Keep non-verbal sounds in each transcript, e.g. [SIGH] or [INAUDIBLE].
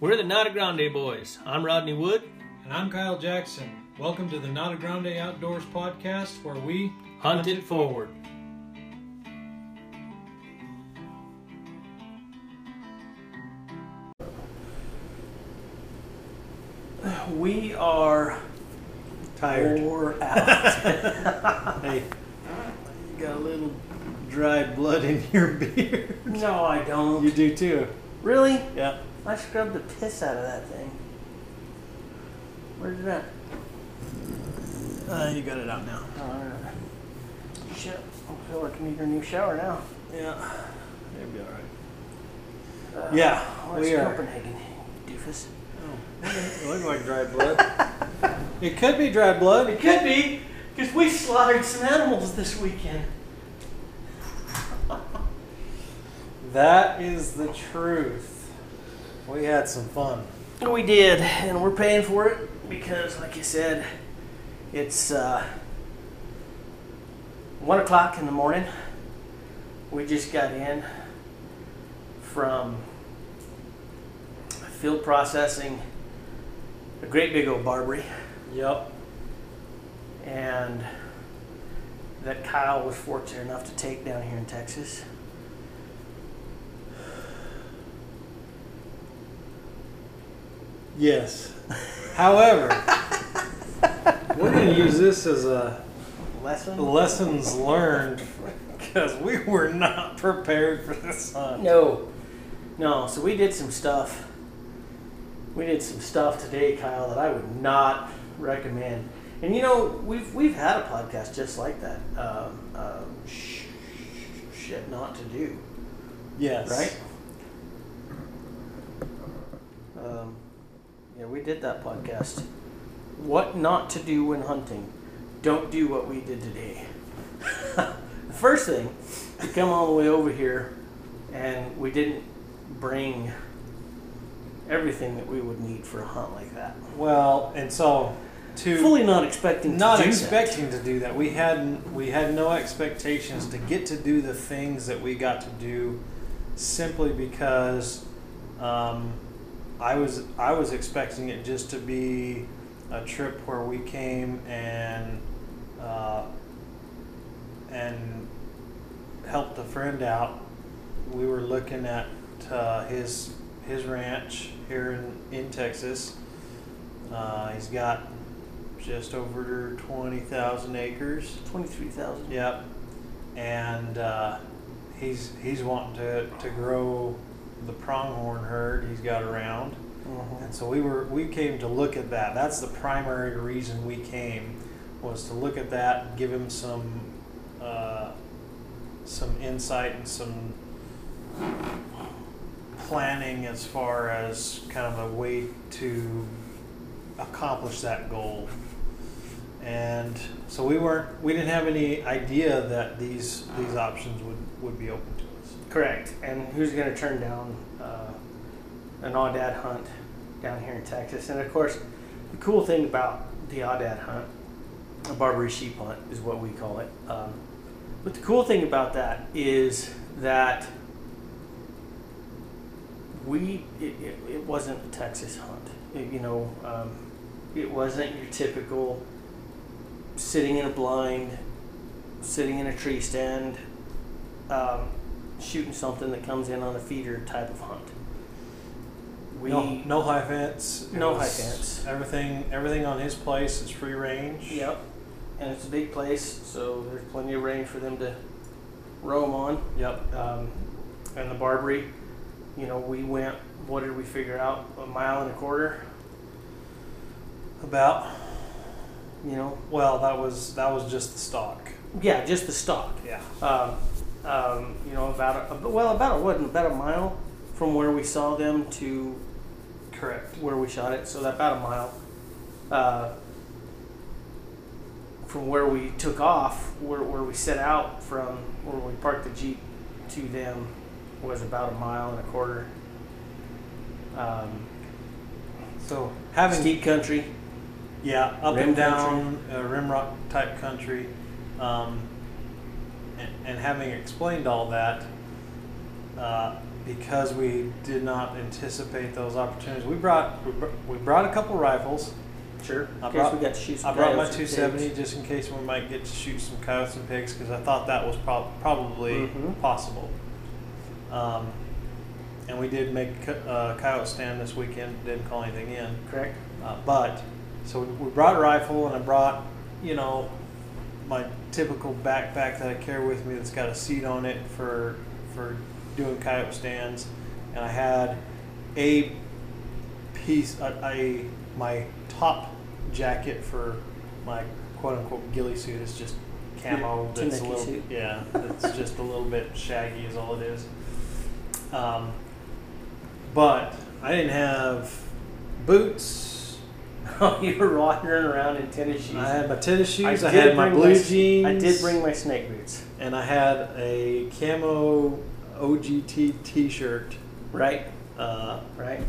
We're the Nata Grande Boys. I'm Rodney Wood. And I'm Kyle Jackson. Welcome to the Nata Grande Outdoors podcast where we Hunt it forward. We are tired. wore out. [LAUGHS] Hey, you got a little dried blood in your [LAUGHS] beard. no, I don't. You do too. Really? Yeah. I scrubbed the piss out of that thing. Where's it at? Uh, you got it out now. Alright. Shit. I feel like I need a new shower now. Yeah. It'll be all right. Uh, Yeah, well, we are. Copenhagen, doofus. Oh. It looks like dried blood. it could be dried blood. It could be, because we slaughtered some animals this weekend. That is the truth. We had some fun. We did, and we're paying for it because, like you said, it's uh, one o'clock in the morning. We just got in from field processing a great big old Barbary, Yep. and that Kyle was fortunate enough to take down here in Texas. Yes. However, we're going to use this as a Lesson? lessons learned because we were not prepared for this hunt. No, no. So we did some stuff. We did some stuff today, Kyle, that I would not recommend. And you know, we've we've had a podcast just like that. Um, um, sh- shit not to do, Yes. right? Um, yeah, we did that podcast. What not to do when hunting? Don't do what we did today. the [LAUGHS] first thing, we come all the way over here, and we didn't bring everything that we would need for a hunt like that. Well, and so to Fully not expecting to not do expecting to do that. We had we had no expectations to get to do the things that we got to do simply because um, I was I was expecting it just to be a trip where we came and uh, and helped a friend out. We were looking at uh, his his ranch here in, in Texas. Uh, he's got just over 20,000 acres. that. Twenty-three thousand. Yep. And uh, he's he's wanting to, to grow the pronghorn herd he's got around. And so we were we came to look at that. That's the primary reason we came was to look at that, give him some uh, some insight and some planning as far as kind of a way to accomplish that goal. And so we weren't we didn't have any idea that these these options would, would be open to us. Correct. And who's going to turn down uh, an aoudad hunt down here in Texas? And of course, the cool thing about the aoudad hunt, a Barbary sheep hunt is what we call it. Um, but the cool thing about that is that we it, it, it wasn't a Texas hunt. It- you know, um, it wasn't your typical sitting in a blind, sitting in a tree stand, um, shooting something that comes in on a feeder type of hunt. We no, no high fence. No high fence. Everything everything on his place is free range. Yep. And it's a big place, so there's plenty of range for them to roam on. Yep. Um, and the Barbary, you know, we went, what did we figure out? A mile and a quarter, About you know? well, that was that was just the stock. Yeah, just the stock. Yeah. Um, um, you know, about a, well, about a, what, about a mile from where we saw them to Correct. where we shot it, so that about a mile. Uh, from where we took off, where, where we set out from, where we parked the Jeep to them, was about a mile and a quarter. Um, So having steep country. yeah up Rim and down uh, rim rock type country, um, and, and having explained all that, uh, because we did not anticipate those opportunities, we brought we, br- we brought a couple rifles. Sure. In I case brought- we got to shoot some I brought my coyotes or 270 pigs. just in case we might get to shoot some coyotes and pigs because I thought that was prob- probably Mhm. possible. Um, and we did make co- uh, coyote stand this weekend. Didn't call anything in. Correct. Uh, but so we brought a rifle and I brought, you know, my typical backpack that I carry with me that's got a seat on it for for doing coyote stands, and I had a piece, a, a my top jacket for my quote unquote ghillie suit is just camo. Your that's a little, suit. yeah, it's [LAUGHS] just a little bit shaggy is all it is. Um, but I didn't have boots. [LAUGHS] Oh, you were wandering around in tennis shoes. I had my tennis shoes. I, did had my blue s- jeans. I did bring my snake boots. and I had a camo OGT T-shirt. Right. Uh, Right.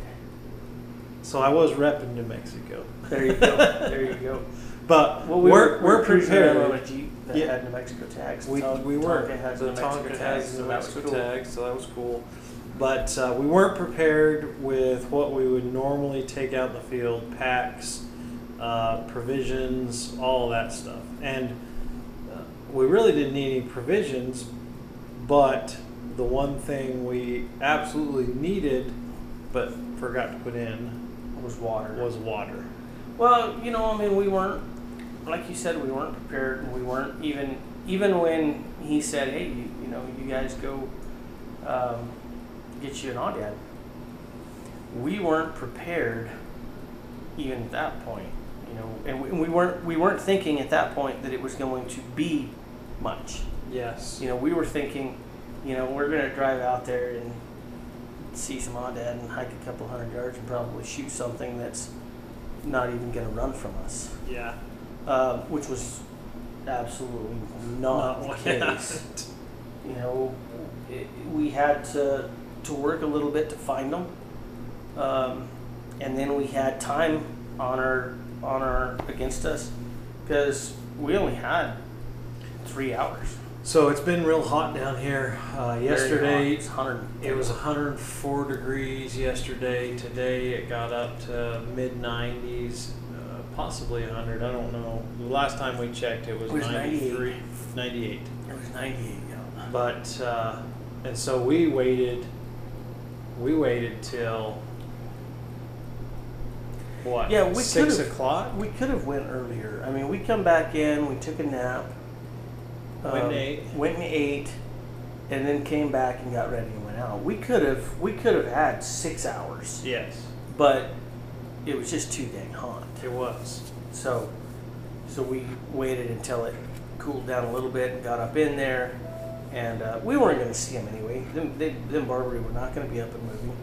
so I was repping New Mexico. There you go. [LAUGHS] there you go. But Well, we we're, were, we're, cruising around on a prepared. Jeep that Yeah. had New Mexico tags. We, we were. Tonka has the New Mexico Tonka tags, has New Mexico tags, so that was cool. But uh, we weren't prepared with what we would normally take out in the field: packs, uh, provisions, all that stuff. And uh, we really didn't need any provisions, but the one thing we absolutely needed, but forgot to put in, Was water. was water. Well, you know, I mean, we weren't, like you said, we weren't prepared, and we weren't even, even when he said, "Hey, you, you know, you guys go um, get you an Aoudad," we weren't prepared, even at that point. You know, and we, and we weren't, we weren't thinking at that point that it was going to be much. Yes. You know, we were thinking, you know, we're gonna drive out there and see some Aoudad and hike a couple hundred yards and probably shoot something that's not even gonna run from us, Yeah. uh, which was absolutely not, what the case. You know, it, we had to to work a little bit to find them, um, and then we had time on our on our against us because we only had three hours. So it's been real hot down here. Uh, yesterday it was 104 degrees. Yesterday, today it got up to mid 90s, uh, possibly 100. I don't know. The last time we checked, it was, It was 93, 98. It was 98. Yeah. But uh, and so we waited. We waited till what? Yeah, we six could've- o'clock. We could have went earlier. I mean, we come back in, we took a nap, Went and um, ate. went and ate, and then came back and got ready and went out. We could have we could have had six hours, Yes, but it was just too dang hot. it was. So, so we waited until it cooled down a little bit and got up in there, and uh, we weren't going to see them anyway. Them, they, them Barbary were not going to be up and moving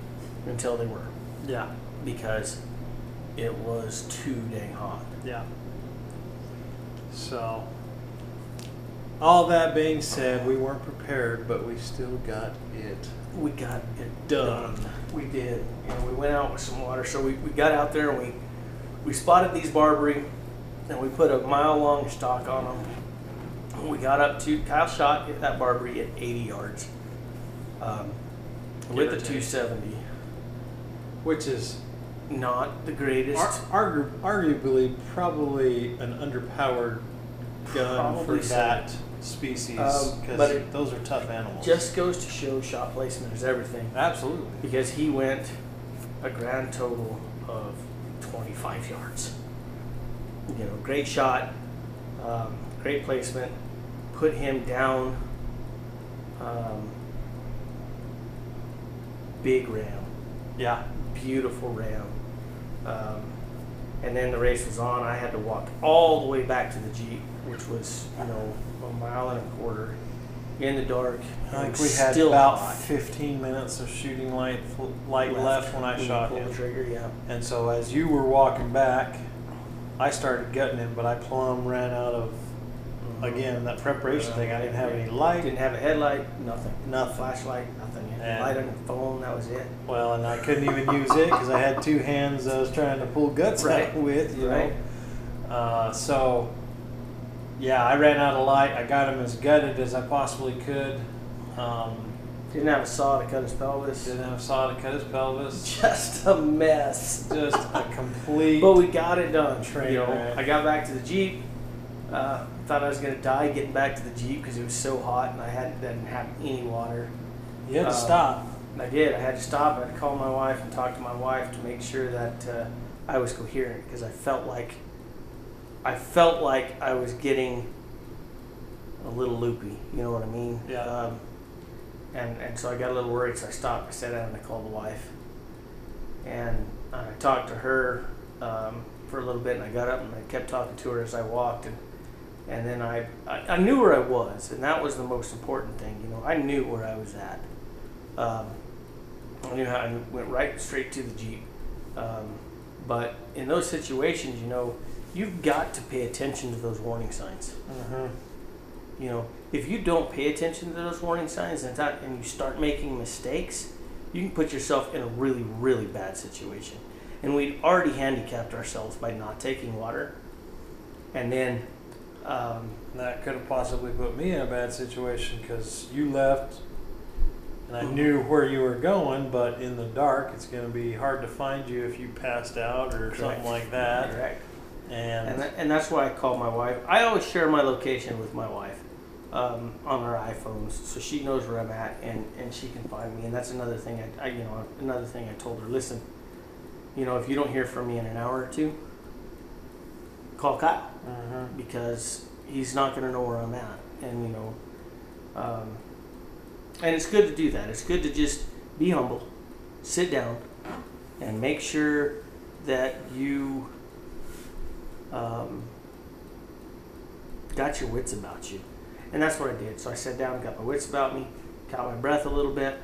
until they were Yeah, because it was too dang hot. yeah. So, all that being said, we weren't prepared, but we still got it. We got it Done. done. We did. And we went out with some water. So we, we got out there and we we spotted these Barbary and we put a mile long stock on them. We got up to Kyle shot at that Barbary at 80 yards um, with the 270. Which is Not the greatest. ar- argu- arguably probably an underpowered gun Probably for so. that species Um, because but those are tough animals. just goes to show shot placement is everything. absolutely. because he went a grand total of 25 yards. You know, great shot, um, great placement, put him down. Um, big ram, Yeah. beautiful ram. Um, and then the race was on. I had to walk all the way back to the Jeep, which was, you know, a mile and a quarter in the dark. I think we had still about hot. 15 minutes of shooting light light left, when I shot pulled him. the trigger. Yeah. And so as you were walking back, I started gutting him, but I plumb ran out of again that preparation thing. I didn't have any light, Didn't have a headlight, nothing. nothing. Flashlight, nothing. And- light on your phone, that was it. Well, and I couldn't even use it because I had two hands I was trying to pull guts Right. out with, you Right. know. Uh, so, yeah, I ran out of light. I got him as gutted as I possibly could. Um, Didn't have a saw to cut his pelvis. Didn't have a saw to cut his pelvis. Just a mess. Just a complete. But we got it done. Train you know, wreck. I got back to the Jeep. Uh, thought I was gonna die getting back to the Jeep because it was so hot and I had didn't have any water. you had to uh, stop. I did. I had to stop. I had to call my wife and talk to my wife to make sure that uh, I was coherent because I felt like I felt like I was getting a little loopy. You know what I mean? Yeah. Um, and and so I got a little worried, so I stopped. I sat down and I called the wife, and I talked to her um, for a little bit, and I got up and I kept talking to her as I walked, and and then I, I I knew where I was, and that was the most important thing. You know, I knew where I was at. Um, I knew how I went right straight to the Jeep. Um, but in those situations, you know, you've got to pay attention to those warning signs. Mm-hmm. You know, if you don't pay attention to those warning signs and, that, and you start making mistakes, you can put yourself in a really, really bad situation. And we'd already handicapped ourselves by not taking water. And then, um, That could have possibly put me in a bad situation because you left, and I knew where you were going, but in the dark, it's going to be hard to find you if you passed out or Correct. something like that. correct. And, And, that, and that's why I called my wife. I always share my location with my wife um, on our iPhones, so she knows where I'm at and, and she can find me. And that's another thing I, I you know another thing I told her. Listen, you know if you don't hear from me in an hour or two, call Kyle Mhm. because he's not going to know where I'm at. And you know, um, and it's good to do that. It's good to just be humble, sit down, and make sure that you um, got your wits about you. And that's what I did. So I sat down, got my wits about me, caught my breath a little bit,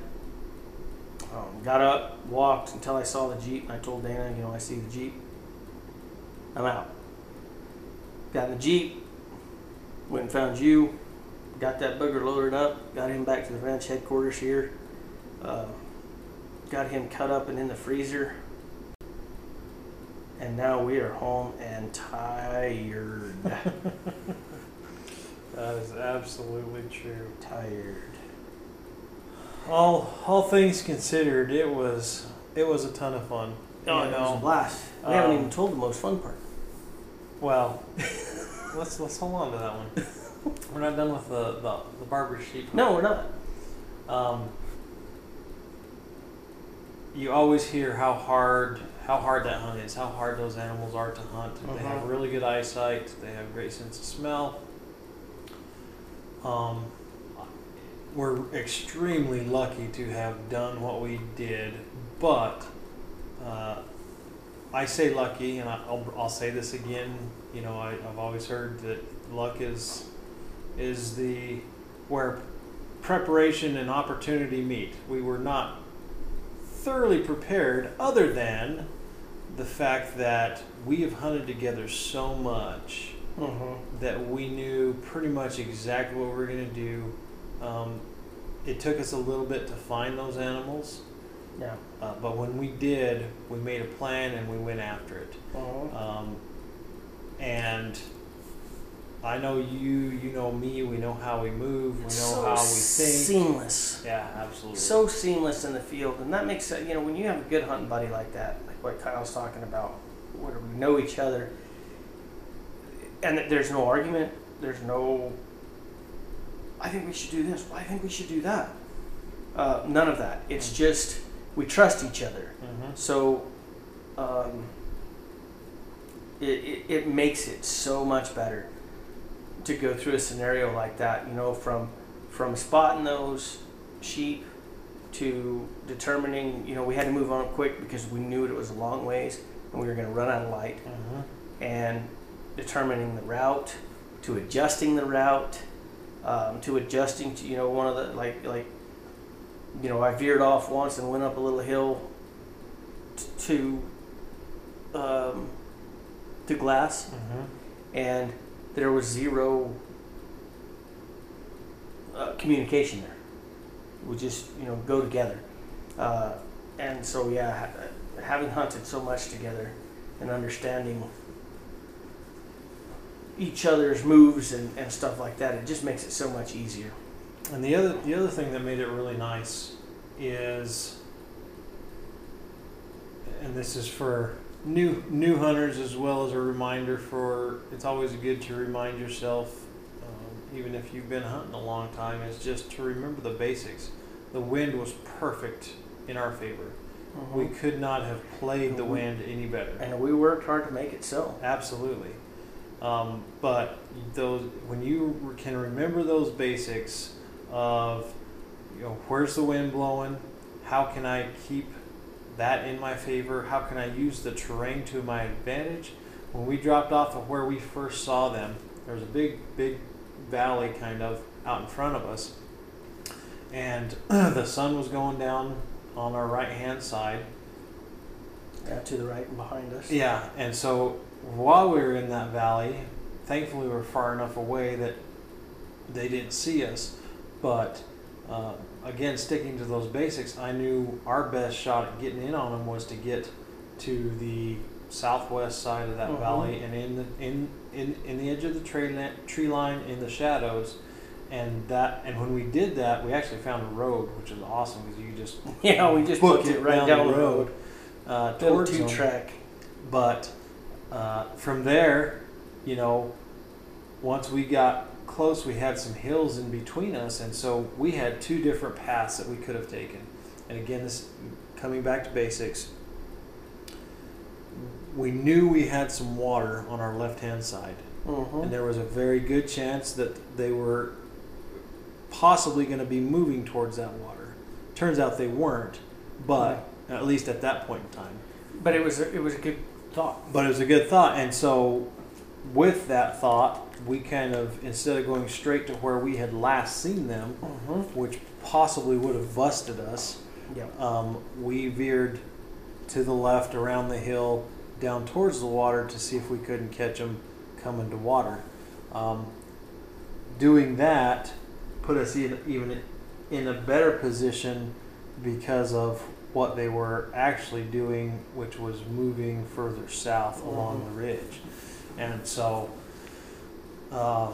um, got up, walked until I saw the Jeep, and I told Dana, you know, I see the Jeep. I'm out. Got in the Jeep, went and found you, got that booger loaded up, got him back to the ranch headquarters here, um, got him cut up and in the freezer. And now we are home and tired. [LAUGHS] that is absolutely true. tired. All all things considered, it was it was a ton of fun. Oh, you it was a blast. We haven't um, even told the most fun part. well, [LAUGHS] let's let's hold on to that one. [LAUGHS] We're not done with the the, the Barbary sheep. No, we're not. Um, you always hear how hard how hard that hunt is, how hard those animals are to hunt. They have Mhm. really good eyesight. They have great sense of smell. Um, we're extremely lucky to have done what we did, but uh, I say lucky, and I'll, I'll say this again. You know, I, I've always heard that luck is is the where preparation and opportunity meet. We were not thoroughly prepared, other than the fact that we have hunted together so much Mm-hmm. that we knew pretty much exactly what we were going to do. Um, it took us a little bit to find those animals, Yeah. uh, but when we did, we made a plan and we went after it. Mhm. Um, and I know you, you know me. We know how we move. We know so how we think. seamless. yeah, absolutely. So seamless in the field, and that makes it. You know, when you have a good hunting buddy like that, like what Kyle's talking about, where we know each other, and there's no argument. There's no. I think we should do this. Well, I think we should do that. Uh, none of that. It's just we trust each other. Mhm. So, um, it, it, it makes it so much better to go through a scenario like that, you know, from, from spotting those sheep to determining, you know, we had to move on quick because we knew it was a long ways and we were going to run out of light Mhm. and determining the route to adjusting the route um, to adjusting to you know one of the like like you know I veered off once and went up a little hill t- to um, to glass Mhm. and there was zero uh, communication there. We just you know go together, uh, and so yeah, ha- having hunted so much together and understanding each other's moves and, and stuff like that, it just makes it so much easier. And the other the other thing that made it really nice is, and this is for new new hunters as well as a reminder for it's always good to remind yourself, um, even if you've been hunting a long time, is just to remember the basics. The wind was perfect in our favor. We could not have played the Mhm. wind any better. and we worked hard to make it so. Absolutely. Um, but those when you can remember those basics of you know where's the wind blowing, how can I keep that in my favor? How can I use the terrain to my advantage? When we dropped off of where we first saw them, there was a big, big valley kind of out in front of us, and [CLEARS THROAT] the sun was going down on our right hand side, Yeah, to the right and behind us. yeah, and so while we were in that valley, thankfully we were far enough away that they didn't see us. But uh, again, sticking to those basics, I knew our best shot at getting in on them was to get to the southwest side of that Mhm. valley and in the in, in in the edge of the tree line, tree line in the shadows. And that, and when we did that, we actually found a road, which is awesome because you just [LAUGHS] Yeah, we just book booked it right down, the road. uh, Little towards two track. But uh, from there, you know, once we got close, we had some hills in between us, and so we had two different paths that we could have taken. And again, this coming back to basics. We knew we had some water on our left hand side, Mm-hmm. and there was a very good chance that they were possibly going to be moving towards that water. Turns out they weren't, but at least at that point in time. But it was a, it was a good thought. But it was a good thought, and so with that thought, we kind of instead of going straight to where we had last seen them, Mm-hmm. which possibly would have busted us, Yep. um, we veered to the left around the hill down towards the water to see if we couldn't catch them coming to water. Um, doing that put us in, even in a better position because of what they were actually doing, which was moving further south along Mhm. the ridge. And so, uh,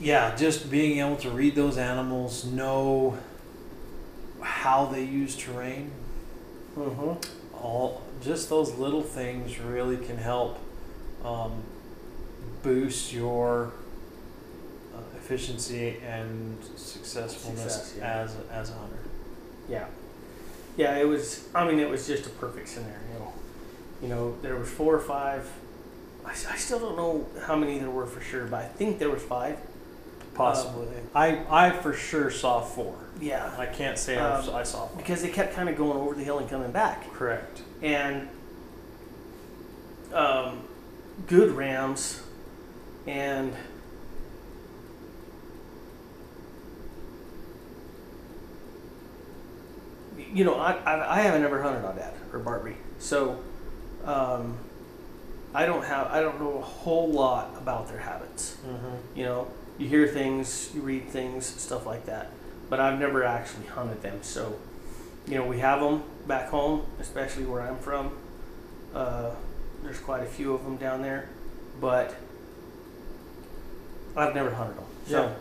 yeah, just being able to read those animals, know how they use terrain, Mm-hmm. all just those little things really can help um, boost your uh, efficiency and successfulness Success, yeah. as as a hunter. Yeah. Yeah, it was, I mean, it was just a perfect scenario. You know, there was four or five. I, I still don't know how many there were for sure, but I think there was five. Possibly, I I for sure saw four. Yeah. I can't say Um, I I saw four. Because they kept kind of going over the hill and coming back. Correct. and um, good rams and you know I, I, I haven't ever hunted on that or Barbary so um, I don't have I don't know a whole lot about their habits. Mm-hmm. you know you hear things you read things stuff like that. But i've never actually hunted them. So you know we have them back home especially where i'm from. Uh, there's quite a few of them down there. But i've never hunted them so Yeah.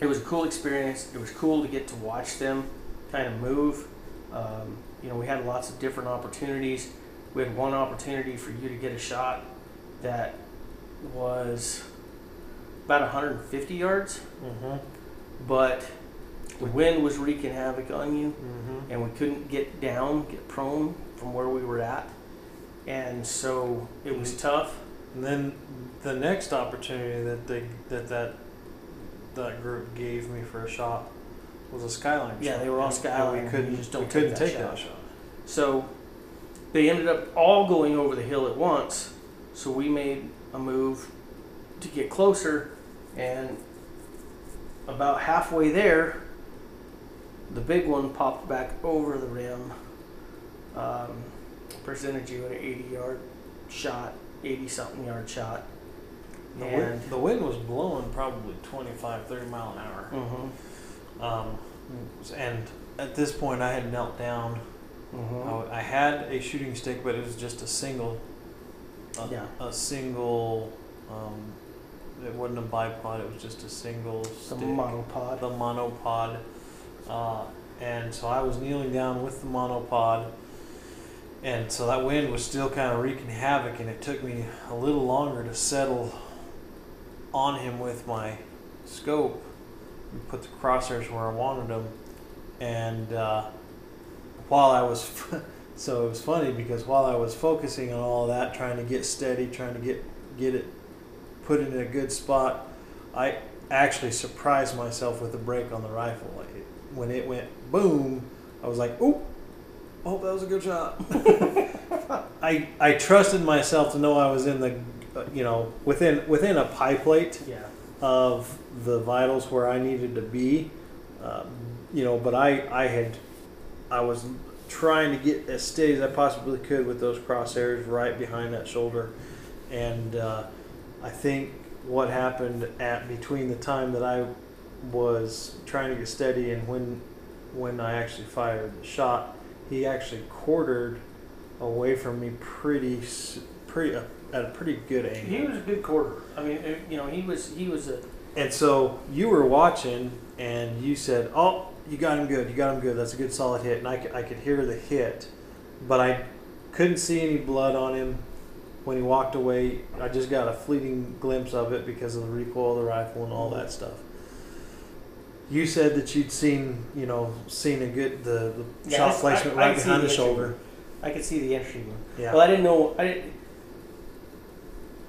it was a cool experience. It was cool to get to watch them kind of move. Um, you know we had lots of different opportunities we had one opportunity for you to get a shot that was about 150 yards, Mm-hmm. but the wind was wreaking havoc on you, Mm-hmm. and we couldn't get down, get prone from where we were at, and so it was tough. And then the next opportunity that they that that that group gave me for a shot was a skyline. Yeah, shot. they were all skyline, And we couldn't just don't we take couldn't that take shot. that shot. So they ended up all going over the hill at once. So we made a move to get closer, and about halfway there, the big one popped back over the rim. Um, presented you an 80 yard shot, 80 something yard shot. The, And- wind, the wind was blowing probably 25, 30 mile an hour. Mm-hmm. Um, and at this point, I had knelt down. Mm-hmm. I, I had a shooting stick, but it was just a single, a, Yeah. a single um, it wasn't a bipod. It was just a single The stick. monopod. the monopod. Uh, and so I was kneeling down with the monopod. And so that wind was still kind of wreaking havoc, and it took me a little longer to settle on him with my scope and put the crosshairs where I wanted them. And uh, while I was, [LAUGHS] so it was funny because while I was focusing on all that, trying to get steady, trying to get get it put in a good spot, I actually surprised myself with the break on the rifle. Like it, when it went boom, I was like, "Oop! I hope that was a good shot." [LAUGHS] I I trusted myself to know I was in the, uh, you know, within within a pie plate Yeah. of the vitals where I needed to be, um, you know. But I I had I was trying to get as steady as I possibly could with those crosshairs right behind that shoulder, and uh, I think what happened at between the time that I was trying to get steady and when when I actually fired the shot, he actually quartered away from me pretty pretty uh, at a pretty good angle. He was a good quarter. I mean, you know, he was he was a And so you were watching, and you said, "Oh, you got him good. You got him good. That's a good solid hit." And I could hear the hit, but I couldn't see any blood on him when he walked away. I just got a fleeting glimpse of it because of the recoil of the rifle and all that stuff. You said that you'd seen, you know, seen a good the, the Yeah, shot placement I- I right see behind the the shoulder. I could see the entry one. Yeah, Well, I didn't know. I didn't.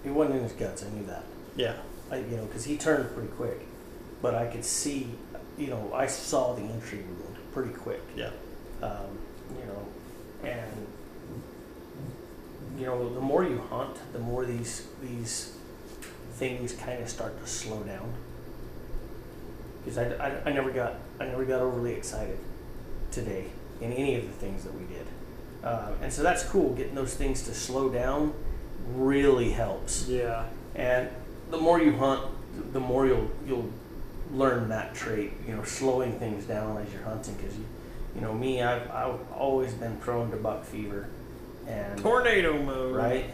It wasn't in his guts. I knew that. yeah, I, you know, because he turned pretty quick, but I could see. You know, I saw the entry wound pretty quick. yeah, Um, you know, and you know, the more you hunt, the more these these things kind of start to slow down. Because I, I, I never got I never got overly excited today in any of the things that we did, uh, and so that's cool. Getting those things to slow down really helps. yeah. And the more you hunt, the more you'll you'll learn that trait. You know, slowing things down as you're hunting. Because you, you know, me, I've I've always been prone to buck fever, and Tornado mode. right,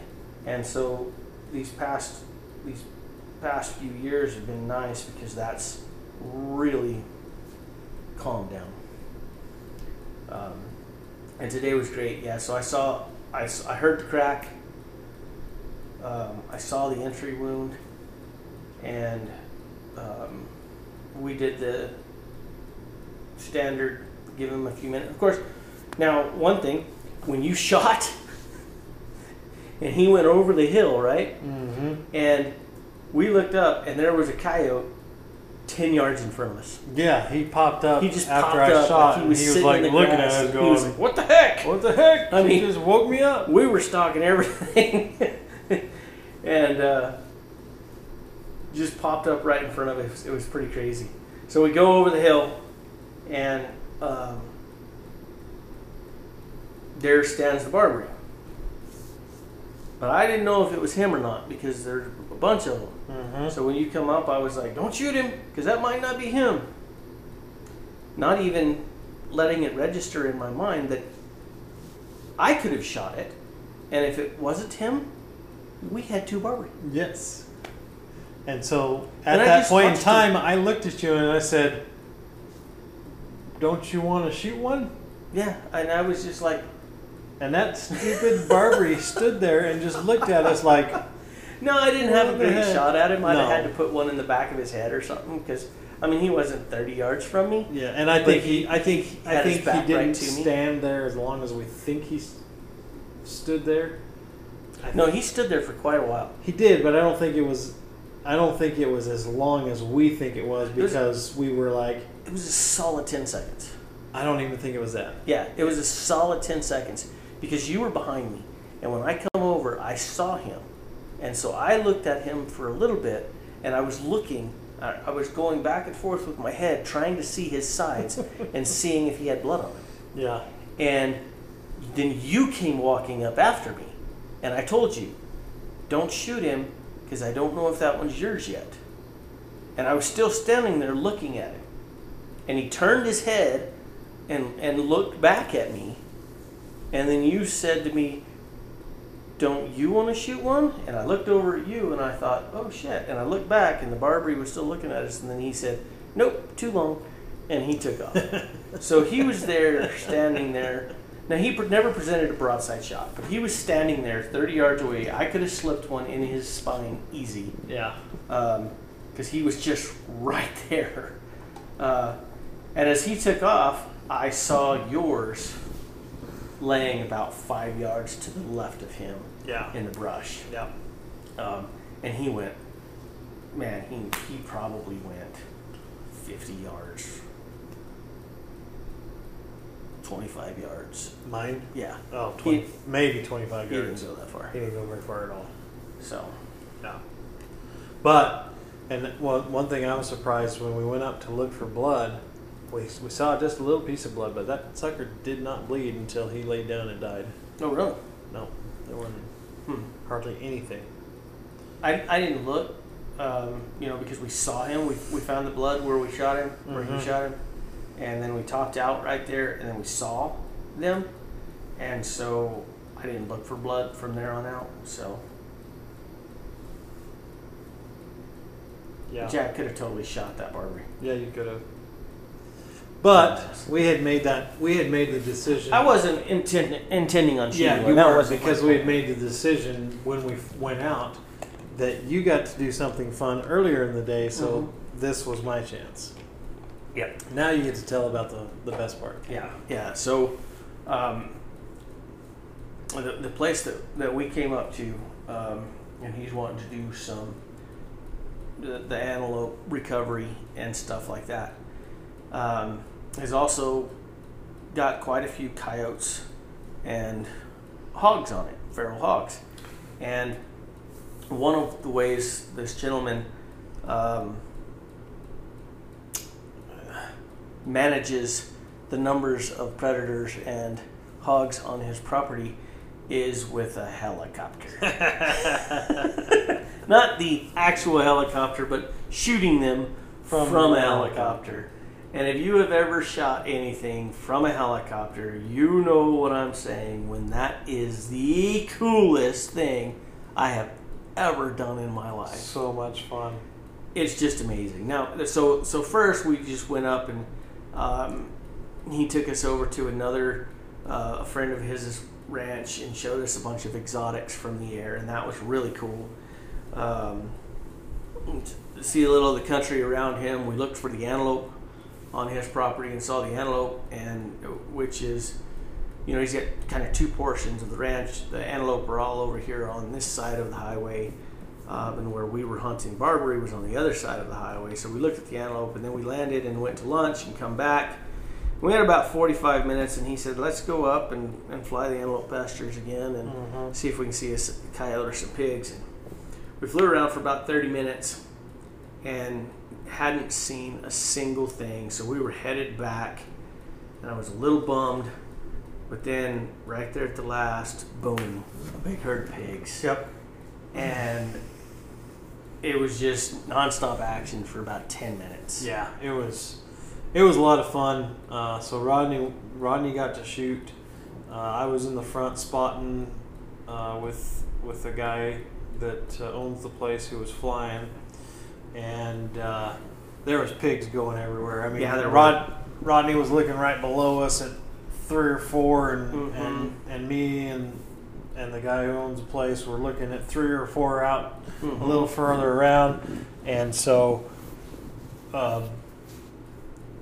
and so these past these past few years have been nice because that's really calmed down. Um, and today was great. Yeah, so I saw I, I heard the crack. Um, I saw the entry wound, and um, we did the standard. Give him a few minutes. Of course, now one thing when you [LAUGHS] shot, and he went over the hill, right? Mm-hmm. And we looked up, and there was a coyote ten yards in front of us. Yeah, he popped up He just after I shot, like he and was he was like looking grass. at us, He was like, "What the heck?" "What the heck?" I he mean- just woke me up. we were stalking everything [LAUGHS] and uh, just popped up right in front of us. It was pretty crazy. So we go over the hill, and um, there stands the Barbary. But I didn't know if it was him or not because there's a bunch of them. Mm-hmm. So when you come up, I was like, "Don't shoot him," because that might not be him. Not even letting it register in my mind that I could have shot it, and if it wasn't him, we had two Barbary. Yes. And so at And that point in time, I looked at you and I said, "Don't you want to shoot one?" Yeah, and I was just like, And that stupid Barbary [LAUGHS] stood there and just looked at us like, "No, I didn't have a great shot at him. I'd have No. had to put one in the back of his head or something because." I mean, he wasn't 30 yards from me. "Yeah." And I think he I think, I think he didn't me. stand there as long as we think he stood there. I No, he stood there for quite a while. He did, but I don't think it was. I don't think it was as long as we think it was was- because we were like. It was a solid 10 seconds. I don't even think it was that. Yeah, it was a solid 10 seconds because you were behind me. And when I come over, I saw him. And so I looked at him for a little bit and I was looking, I, I was going back and forth with my head trying to see his sides [LAUGHS] and seeing if he had blood on him. Yeah. And then you came walking up after me. And I told you, don't shoot him because I don't know if that one's yours yet. And I was still standing there looking at him. And he turned his head and, and looked back at me. And then you said to me, don't you want to shoot one? And I looked over at you and I thought, oh shit. And I looked back and the Barbary was still looking at us. And then he said, nope, too long. And he took off. [LAUGHS] so he was there, standing there. Now he never presented a broadside shot, but he was standing there 30 yards away. I could have slipped one in his spine easy Yeah. because he was just right there. Uh, and as he took off, I saw yours laying about five yards to the left of him Yeah. in the brush. Yeah. Um, and he went, man, he, he probably went 50 yards, 25 yards. Mine? Yeah, Oh, 20, He- maybe 25 he didn't yards. go that far. He didn't go very far at all. So, Yeah. But, and one, one thing I was surprised when we went up to look for blood, we, we saw just a little piece of blood, but that sucker did not bleed until he laid down and died. oh, really? No, there wasn't Hmm. hardly anything. I, I didn't look, um, you know, because we saw him. We, we found the blood where we shot him, where Mhm. he shot him, and then we talked out right there, and then we saw them, and so I didn't look for blood from there on out. So Yeah. Jack could have totally shot that Barbary. Yeah, you could have. But we had made that. We had made the decision. I wasn't intend, intending on shooting. Yeah, you That were wasn't because we had made the decision when we went out that you got to do something fun earlier in the day, so Mhm. this was my chance. Yep. Now you get to tell about the, the best part. Yeah, yeah. So, um, the, the place that, that we came up to, um, and he's wanting to do some the, the antelope recovery and stuff like that. Um, has also got quite a few coyotes and hogs on it, feral hogs, and one of the ways this gentleman um, manages the numbers of predators and hogs on his property is with a helicopter. [LAUGHS] Not the actual helicopter, but shooting them from, From a the helicopter. And if you have ever shot anything from a helicopter, you know what I'm saying when that is the coolest thing I have ever done in my life So much fun. it's just amazing. Now, so so first we just went up and um, he took us over to another uh, a friend of his ranch and showed us a bunch of exotics from the air, and that was really cool. Um, see a little of the country around him. We looked for the antelope on his property and saw the antelope, and which is, you know, he's got kind of two portions of the ranch. The antelope are all over here on this side of the highway, um, and where we were hunting Barbary was on the other side of the highway. So we looked at the antelope, and then we landed and went to lunch and come back. We had about 45 minutes, and he said, "Let's go up and, and fly the antelope pastures again and Mhm. see if we can see a coyote or some pigs." And we flew around for about 30 minutes and hadn't seen a single thing. So we were headed back, and I was a little bummed. But then, right there at the last, boom, a big herd of pigs Yep. and it was just nonstop action for about 10 minutes. Yeah, it was. It was a lot of fun. Uh, so Rodney, Rodney got to shoot. Uh, I was in the front spotting uh, with with the guy that uh, owns the place who was flying, and uh, there was pigs going everywhere. I mean, Yeah, Rod Rodney was looking right below us at three or four, and Mhm. and, and me and and the guy who owns the place were looking at three or four out Mhm. a little further around, and so um,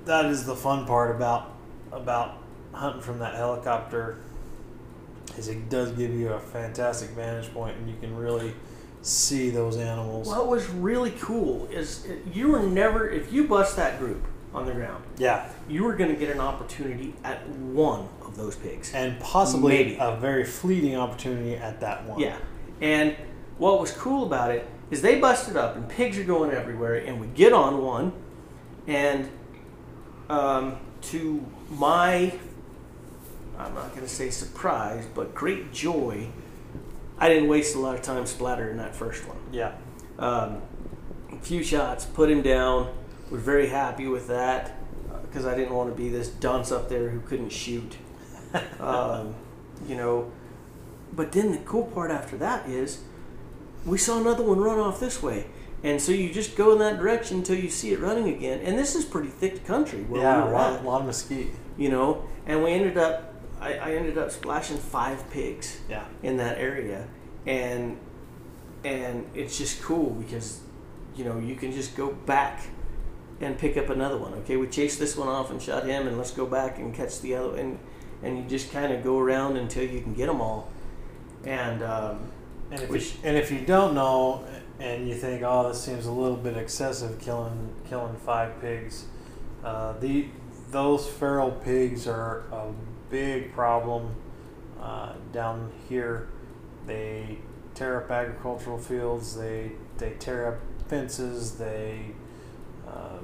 that is the fun part about about hunting from that helicopter. Is it does give you a fantastic vantage point, and you can really see those animals. What was really cool is you were never, if you bust that group on the ground, yeah, you were going to get an opportunity at one those pigs. and possibly Maybe. a very fleeting opportunity at that one. Yeah. And what was cool about it is they busted up and pigs are going everywhere, and we get on one, and um, to my, I'm not going to say surprise, but great joy, I didn't waste a lot of time splattering that first one. yeah, Um, a few shots, put him down. Was very happy with that because I didn't want to be this dunce up there who couldn't shoot. [LAUGHS] um, you know, but then the cool part after that is we saw another one run off this way. And so you just go in that direction until you see it running again. And this is pretty thick country where yeah, we a lot, lot of mesquite. you know. And we ended up, I, I ended up splashing five pigs Yeah. in that area, and and it's just cool because you know you can just go back and pick up another one. Okay, we chased this one off and shot him, and let's go back and catch the other, and and you just kind of go around until you can get them all. And um, And if, Which- you, and if you don't know, and you think, oh, this seems a little bit excessive, killing killing five pigs, uh, the those feral pigs are a big problem uh, down here. They tear up agricultural fields. They they tear up fences. They uh,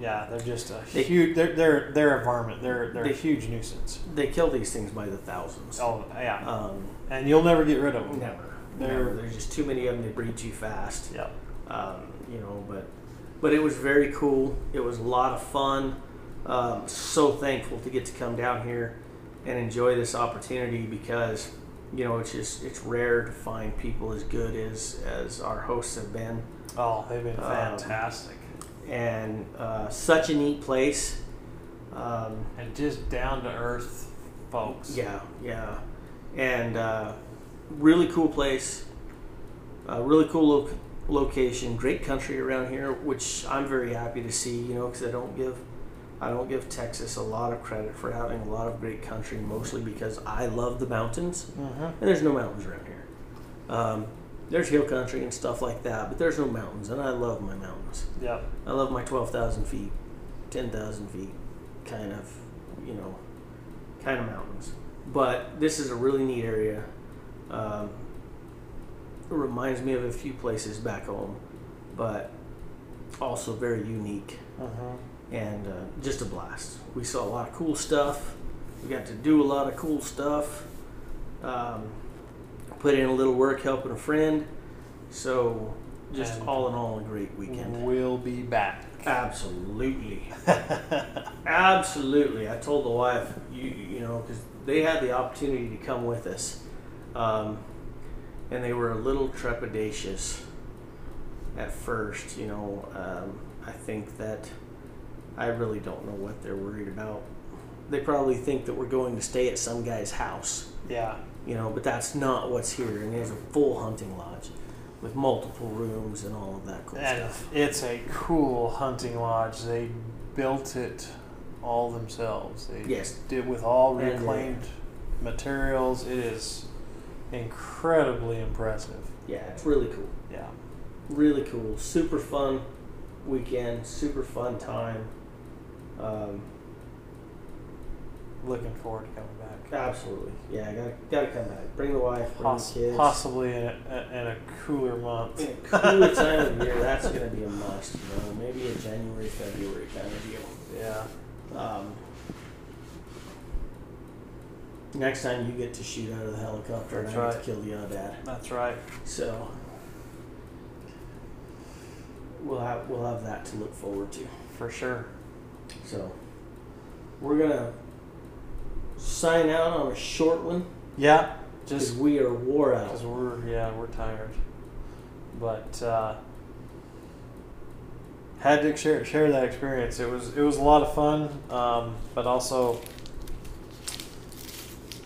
yeah, they're just a They- huge. They're they're they're a varmint. They're they're They- a huge nuisance. they kill these things by the thousands. Oh yeah, Um, and you'll never get rid of them. never, never. There's just too many of them. They breed too fast. Yeah. um, you know but but it was very cool it was a lot of fun um, so thankful to get to come down here and enjoy this opportunity because you know it's just it's rare to find people as good as as our hosts have been Oh, they've been Um, fantastic. And uh, such a neat place. Um, and just down to earth folks. yeah yeah. And uh, really cool place. Uh, really cool lo- location. Great country around here which i'm very happy to see you know because i don't give i don't give texas a lot of credit for having a lot of great country mostly because i love the mountains. Mm-hmm. and there's no mountains around here. Um, there's hill country and stuff like that but there's no mountains and i love my mountains Yep. I love my 12,000 feet, 10,000 feet kind of, you know, kind of mountains. But this is a really neat area. Um, it reminds me of a few places back home, but also very unique Mm-hmm. and uh, just a blast. We saw a lot of cool stuff. We got to do a lot of cool stuff. Um, put in a little work helping a friend. So, just And- all in all, a great weekend. We'll be back. Absolutely, [LAUGHS] absolutely. I told the wife, you you know, because they had the opportunity to come with us, um, and they were a little trepidatious at first. You know, um, I think that I really don't know what they're worried about. They probably think that we're going to stay at some guy's house, yeah. You know, but that's not what's here. And it's a full hunting lodge with multiple rooms and all of that cool And stuff. it's a cool hunting lodge. They built it all themselves. They Yes. did with all And, uh, reclaimed materials. It is incredibly impressive. Yeah, it's really cool. Yeah. really cool, super fun weekend, super fun time. Um, Looking forward to coming back. absolutely, yeah, gotta gotta come back. Bring the wife, bring Poss- the kids. possibly in a, in a cooler month. In a cooler [LAUGHS] time of year, that's gonna be a must. You know, maybe a January, February kind of deal. Yeah. Um, next time you get to shoot out of the helicopter, That's and I get to kill the other dad. That's right. So we'll have we'll have that to look forward to. For sure. So we're gonna sign out on a short one Yeah. because Just we are wore out. because we're yeah we're tired, but uh, had to share share that experience. It was it was a lot of fun, um, but also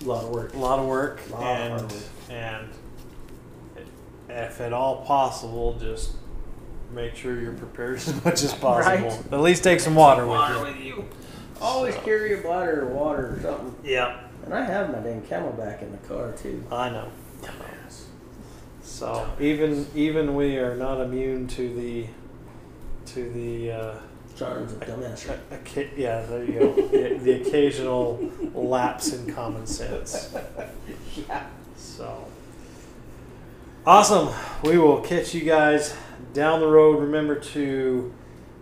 A lot of work. a lot of work Lot and hard work. and if at all possible, just make sure you're prepared [LAUGHS] as much as [LAUGHS] possible. Right. At least take some water, Water with with you. Always carry a bladder of water or something. Yeah, And I have my dang CamelBak in the car too. I know. Dumbass. So even even we are not immune to the to the uh, Charms of dumbass. a- occa- yeah there you go the, the occasional lapse in common sense. [LAUGHS] yeah. So awesome! We will catch you guys down the road. Remember to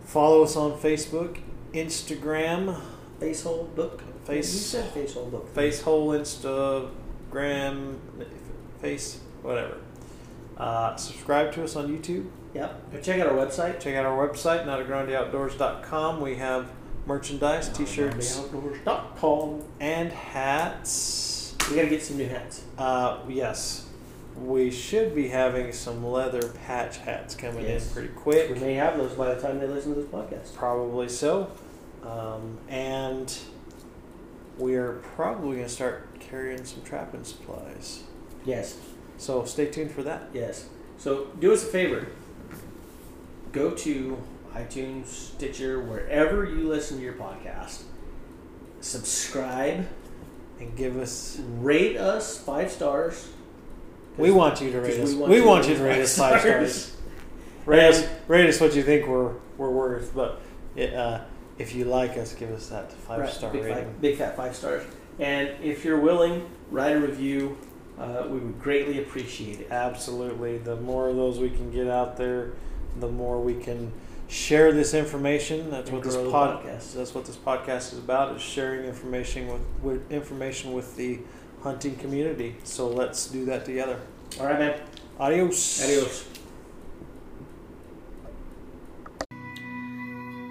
follow us on Facebook, Instagram, Facehole book. Face- You said facehole book. Facehole, Instagram, Face, whatever. Uh, subscribe to us on YouTube. Yep. Go check out our website. Check out our website, notagrandeoutdoors.com. We have merchandise, t-shirts, Outdoors.com. and hats. We gotta get some new hats. Uh, yes, we should be having some leather patch hats coming Yes. in pretty quick. We may have those by the time they listen to this podcast. Probably so. Um, and we are probably going to start carrying some trapping supplies. Yes, So stay tuned for that. yes. So do us a favor. Go to iTunes, Stitcher, wherever you listen to your podcast. Subscribe, And give us. rate us five stars. We want you to rate we us. want We you want you to rate us five stars. Rate us, rate us what you think we're, we're worth. But it, uh, if you like us, give us that five Right, star big, rating. Five, big fat five stars. And if you're willing, write a review. Uh, we would greatly appreciate it. Absolutely. The more of those we can get out there, the more we can share this information. That's And what this pod, podcast. That's what this podcast is about: is sharing information with, with information with the hunting community. So let's do that together. All right, man. Adios. Adios.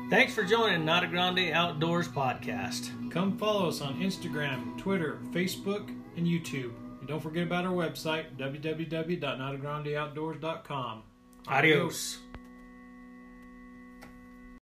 Thanks for joining Nata Grande Outdoors podcast. Come follow us on Instagram, Twitter, Facebook, and YouTube. And don't forget about our website, www.natagrandeoutdoors.com. Adios.